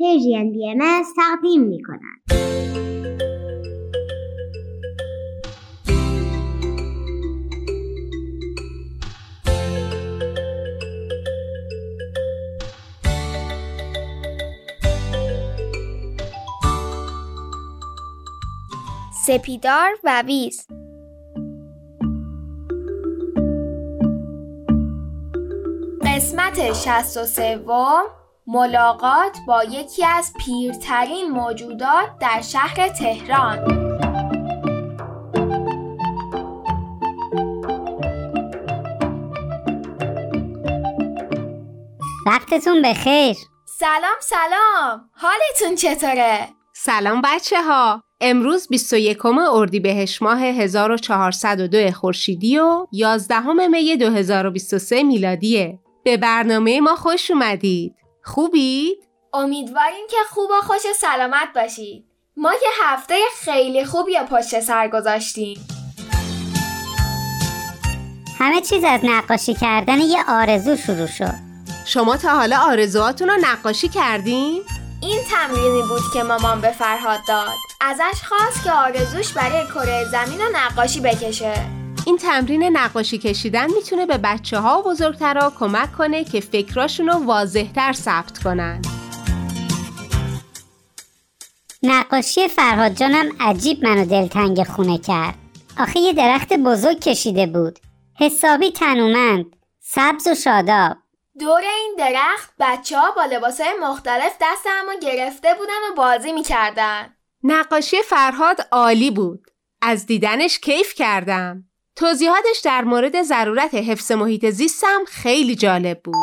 پرژین بی ام تقدیم می کند. سپیدار و ویز قسمت 63 ملاقات با یکی از پیرترین موجودات در شهر تهران. وقتتون بخیر. سلام سلام. حالتون چطوره؟ سلام بچه ها امروز 21 اردیبهشت ماه 1402 خورشیدی و 11 می 2023 میلادیه. به برنامه ما خوش اومدید. خوبید؟ امیدواریم که خوب و خوش سلامت باشید. ما یه هفته خیلی خوبی پشت سر گذاشتیم. همه چیز از نقاشی کردن یه آرزو شروع شد. شما تا حالا آرزوهاتون رو نقاشی کردین؟ این تمرینی بود که مامان به فرهاد داد. ازش خواست که آرزوش برای کره زمین رو نقاشی بکشه. این تمرین نقاشی کشیدن می‌تونه به بچه ها و بزرگترها کمک کنه که فکراشون رو واضحتر ثبت کنن. نقاشی فرهاد جانم عجیب منو دلتنگ خونه کرد. آخه یه درخت بزرگ کشیده بود. حسابی تنومند سبز و شاداب. دور این درخت بچه ها با لباس مختلف دست همو گرفته بودن و بازی می‌کردن. نقاشی فرهاد عالی بود. از دیدنش کیف کردم. توضیحاتش در مورد ضرورت حفظ محیط زیستم خیلی جالب بود.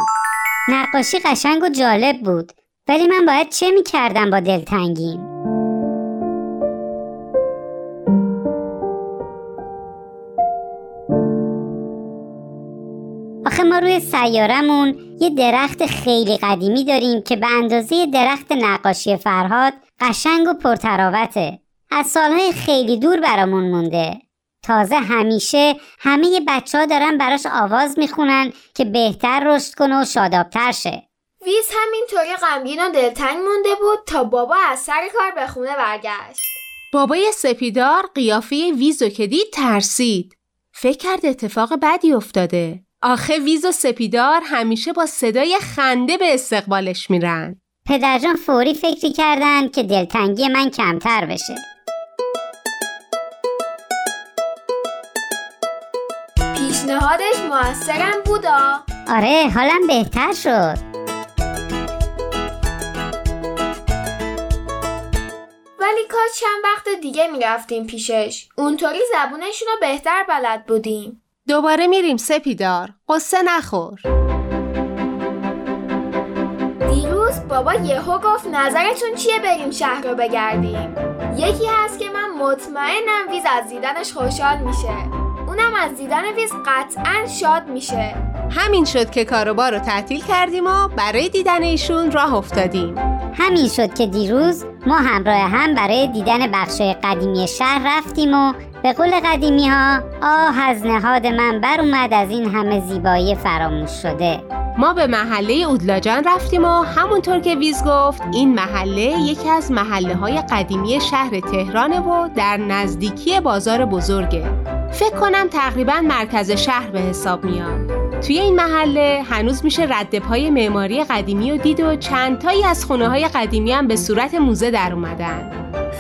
نقاشی قشنگ و جالب بود ولی من باید چه می‌کردم با دلتنگیم؟ آخه ما روی سیارمون یه درخت خیلی قدیمی داریم که به اندازه درخت نقاشی فرهاد قشنگ و پرتراوته. از سالهای خیلی دور برامون مونده. تازه همیشه همه بچه ها دارن براش آواز می‌خونن که بهتر رشد کنه و شادابتر شه. ویز همینطوری غمگین و دلتنگ مونده بود تا بابا از سر کار به خونه برگشت. بابای سپیدار قیافه ویزو که دید ترسید. فکر کرد اتفاق بدی افتاده. آخه ویز و سپیدار همیشه با صدای خنده به استقبالش میرن. پدرجان فوری فکری کردن که دلتنگی من کمتر بشه. پیشنهادش موثرم بودا. آره حالم بهتر شد. ولی کاش چند وقت دیگه می‌رفتیم پیشش. اونطوری زبونشون رو بهتر بلد بودیم. دوباره میریم سپیدار. قصه نخور. دیروز بابا یهو گفت نظرتون چیه بریم شهر رو بگردیم. یکی هست که من مطمئنم ویز از دیدنش خوشحال میشه. اونم از دیدن ویز قطعا شاد میشه. همین شد که کاروبار رو تعطیل کردیم و برای دیدن ایشون راه افتادیم. همین شد که دیروز ما همراه هم برای دیدن بخشای قدیمی شهر رفتیم و به قول قدیمی ها آه از نهاد من بر اومد از این همه زیبایی فراموش شده. ما به محله اودلاجان رفتیم و همونطور که ویز گفت این محله یکی از محله های قدیمی شهر تهرانه و در نزدیکی بازار بزرگه. فکر کنم تقریبا مرکز شهر به حساب میاد. توی این محله هنوز میشه رد پای معماری قدیمی و دید و چند تایی از خونه های قدیمی هم به صورت موزه در اومدن.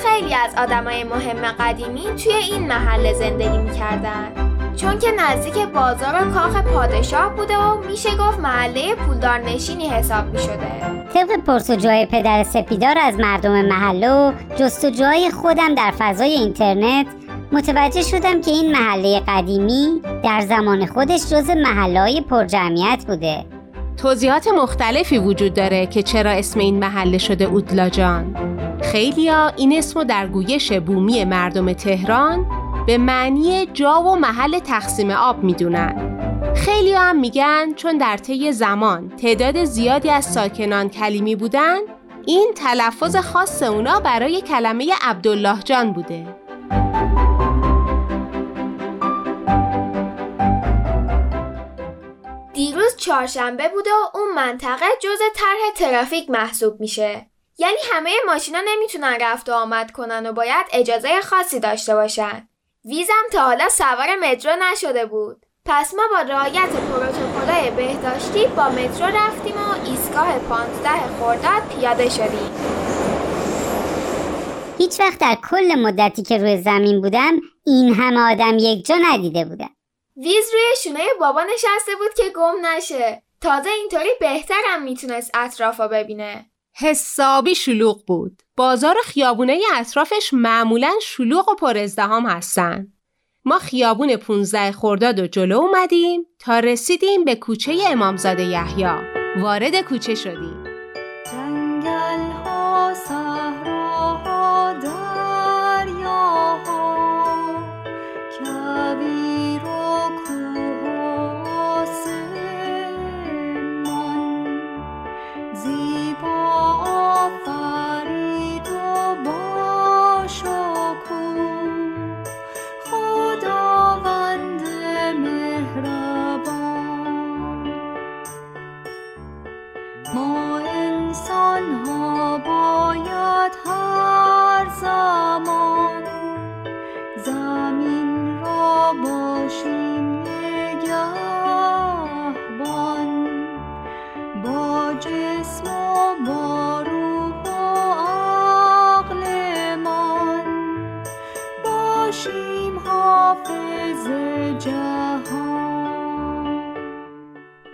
خیلی از آدمای مهم قدیمی توی این محله زندگی می‌کردن. چون که نزدیک بازار و کاخ پادشاه بوده و میشه گفت محله پولدار نشینی حساب می‌شده. طبق پرسجوهای پدر سپیدار از مردم محله و جستجوهای خودم در فضای اینترنت متوجه شدم که این محله قدیمی در زمان خودش جز محله های پرجمعیت بوده. توضیحات مختلفی وجود داره که چرا اسم این محله شده اودلاجان خیلیا این اسم در گویش بومی مردم تهران به معنی جا و محل تقسیم آب می‌دونن. خیلی هم میگن چون در طی زمان تعداد زیادی از ساکنان کلیمی بودن این تلفظ خاص اونا برای کلمه عبدالله جان بوده. چهارشنبه بوده و اون منطقه جز طرح ترافیک محسوب میشه یعنی همه ماشینا نمی‌تونن رفت و آمد کنن و باید اجازه خاصی داشته باشن. ویزم تا حالا سوار مترو نشده بود. پس ما با رعایت پروتکل‌های بهداشتی با مترو رفتیم و ایستگاه 15 خرداد پیاده شدیم. هیچ وقت در کل مدتی که روی زمین بودم این همه آدم یک جا ندیده بودم ویز روی شونه بابا نشسته بود که گم نشه. تازه اینطوری بهترم می‌تونست اطرافا ببینه. حسابی شلوغ بود. بازار خیابونه اطرافش معمولا شلوغ و پر ازدهام هستن. ما خیابون 15 خرداد و جلو اومدیم تا رسیدیم به کوچه امامزاده یحیی. وارد کوچه شدیم.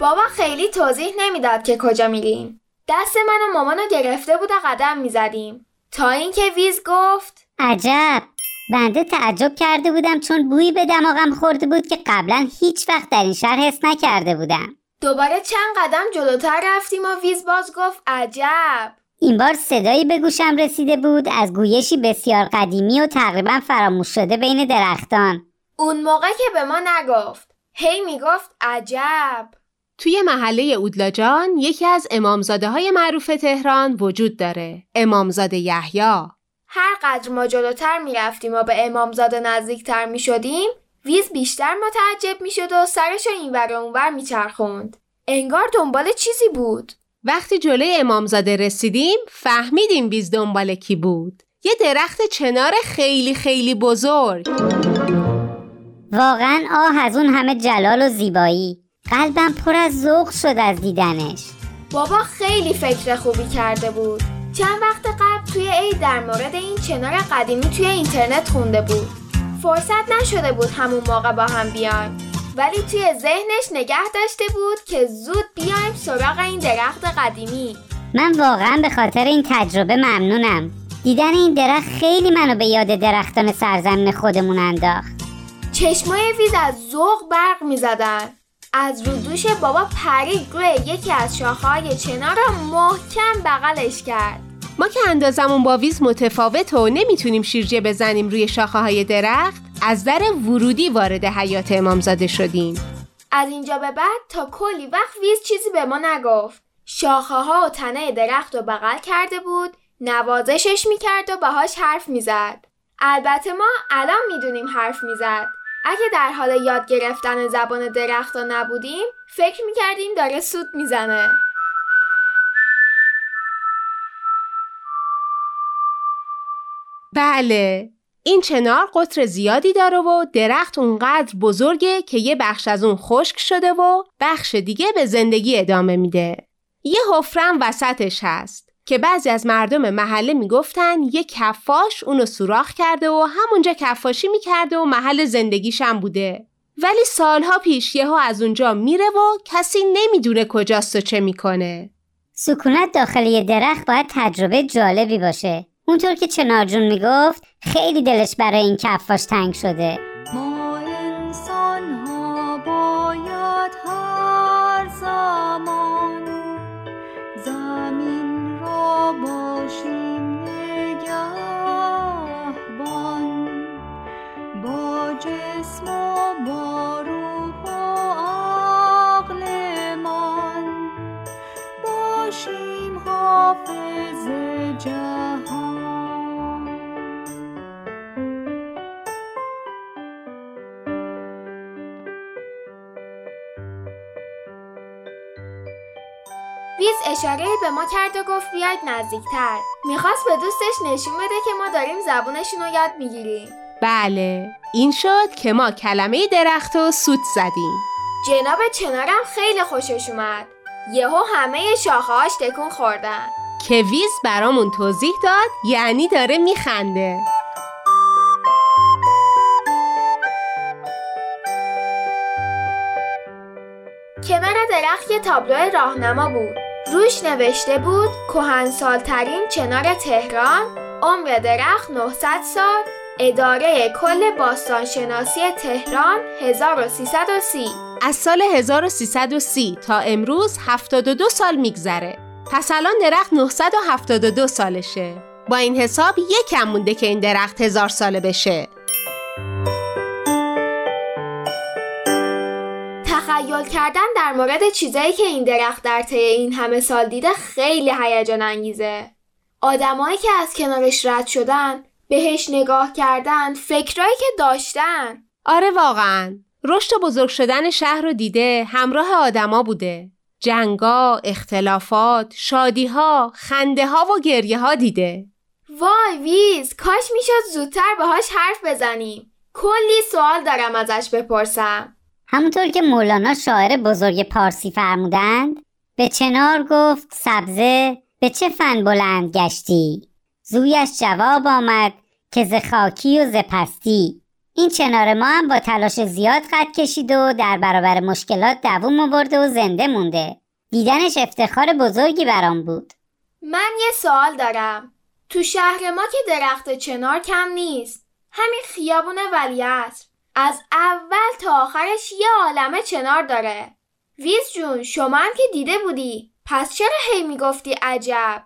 بابا خیلی توضیح نمی‌داد که کجا میریم. دست من و مامانو گرفته بود و قدم می‌زدیم. تا اینکه ویز گفت عجب بنده تعجب کرده بودم چون بویی به دماغم خورده بود که قبلا هیچ وقت در این شهر حس نکرده بودم دوباره چند قدم جلوتر رفتیم و ویز باز گفت عجب. این بار صدایی به گوشم رسیده بود از گویشی بسیار قدیمی و تقریبا فراموش شده بین درختان اون موقع که به ما نگفت. هی می‌گفت عجب. توی محله اودلاجان یکی از امامزاده های معروف تهران وجود داره. امامزاده یحیی. هر قدر ما جلوتر می‌رفتیم و به امامزاده نزدیکتر می‌شدیم ویز بیشتر متعجب می‌شد و سرش رو اینور و اونور میچرخوند انگار دنبال چیزی بود وقتی جلوی امامزاده رسیدیم فهمیدیم بیز دنبال کی بود. یه درخت چنار خیلی خیلی بزرگ. واقعا آه از اون همه جلال و زیبایی قلبم پر از ذوق شد از دیدنش. بابا خیلی فکر خوبی کرده بود. چند وقت قبل توی عید در مورد این چنار قدیمی توی اینترنت خونده بود. فرصت نشده بود همون موقع با هم بیایم. ولی توی ذهنش نگه داشته بود که زود بیایم سراغ این درخت قدیمی. من واقعا به خاطر این تجربه ممنونم. دیدن این درخت خیلی منو به یاد درختان سرزمین خودمون انداخت. چشمای ویز از ذوق برق می زدن. از رو دوش بابا پرید روی یکی از شاخه‌های چنار را محکم بغلش کرد. ما که اندازمون با ویز متفاوت و نمی‌تونیم شیرجه بزنیم روی شاخه های درخت از در ورودی وارد حیات امامزاده شدیم. از اینجا به بعد تا کلی وقت ویز چیزی به ما نگفت. شاخه ها و تنه درخت رو بغل کرده بود نوازشش می‌کرد و باهاش حرف می‌زد. البته ما الان می‌دونیم حرف می‌زد. اگه در حال یاد گرفتن زبان درخت نبودیم فکر می‌کردیم داره سوت می‌زنه بله این چنار قطر زیادی داره و درخت اونقدر بزرگه که یه بخش از اون خشک شده و بخش دیگه به زندگی ادامه میده. یه حفرم وسطش هست که بعضی از مردم محله می‌گفتن یه کفاش اونو سوراخ کرده و همونجا کفاشی می‌کرده و محل زندگیش هم بوده. ولی سالها پیش یهو از اونجا میره و کسی نمی‌دونه کجاست و چه می‌کنه. سکونت داخل یه درخت باید تجربه جالبی باشه اونطور که چنارجون می‌گفت خیلی دلش برای این کفاش تنگ شده ما انسان ها باید هر زمان زمین را باشیم نگهبان. با جسم و با روح و عقلمان باشیم حافظ اشاره به ما کرد و گفت بیاید نزدیکتر. می‌خواست به دوستش نشون بده که ما داریم زبونشون رو یاد می‌گیریم. بله. این شد که ما کلمه درخت و سوت زدیم. جناب چنارم خیلی خوشش اومد. یهو همه شاخه‌هاش تکون خوردن. که ویز برامون توضیح داد یعنی داره میخنده. کنار درخت یه تابلو راهنما بود. روش نوشته بود کهنسالترین چنار تهران عمر درخت 900 سال اداره کل باستانشناسی تهران 1330 از سال 1330 تا امروز 72 سال میگذره. پس الان درخت 972 سالشه. با این حساب یکم مونده که این درخت هزار ساله بشه. تخیل کردن در مورد چیزایی که این درخت در طی این همه سال دیده خیلی هیجان انگیزه. آدمایی که از کنارش رد شدن بهش نگاه کردن فکرایی که داشتن. آره واقعا. رشد و بزرگ شدن شهر رو دیده همراه آدما بوده. جنگا، اختلافات، شادیها، خنده ها و گریه ها دیده. وای ویز کاش می‌شد زودتر باهاش حرف بزنیم. کلی سوال دارم ازش بپرسم. همونطور که مولانا شاعر بزرگ پارسی فرمودند به چنار گفت سبزه به چه فن بلند گشتی؟ زویش جواب آمد که ز خاکی و ز پستی. این چنار ما هم با تلاش زیاد قد کشید و در برابر مشکلات دووم آورده و زنده مونده. دیدنش افتخار بزرگی برام بود. من یه سوال دارم. تو شهر ما که درخت چنار کم نیست همین خیابون ولیعصر. از اول تا آخرش یه عالمه چنار داره. ویز جون شما هم که دیده بودی. پس چرا هی می‌گفتی عجب؟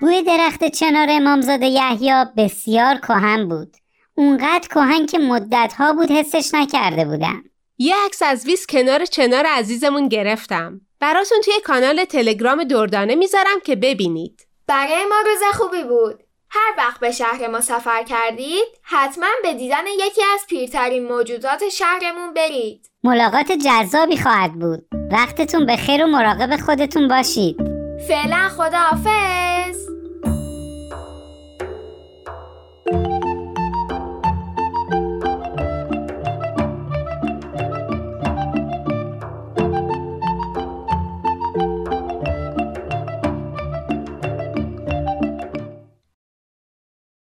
بوی درخت چنار امامزاده یحیی بسیار کهن بود. اونقدر کهن که مدتها بود حسش نکرده بودم. یه عکس از ویز کنار چنار عزیزمون گرفتم. براتون توی کانال تلگرام دردانه می‌ذارم که ببینید. برای ما روز خوبی بود. هر وقت به شهر ما سفر کردید حتما به دیدن یکی از پیرترین موجودات شهرمون برید. ملاقات جذابی خواهد بود. وقتتون به خیر و مراقب خودتون باشید. فعلا خداحافظ!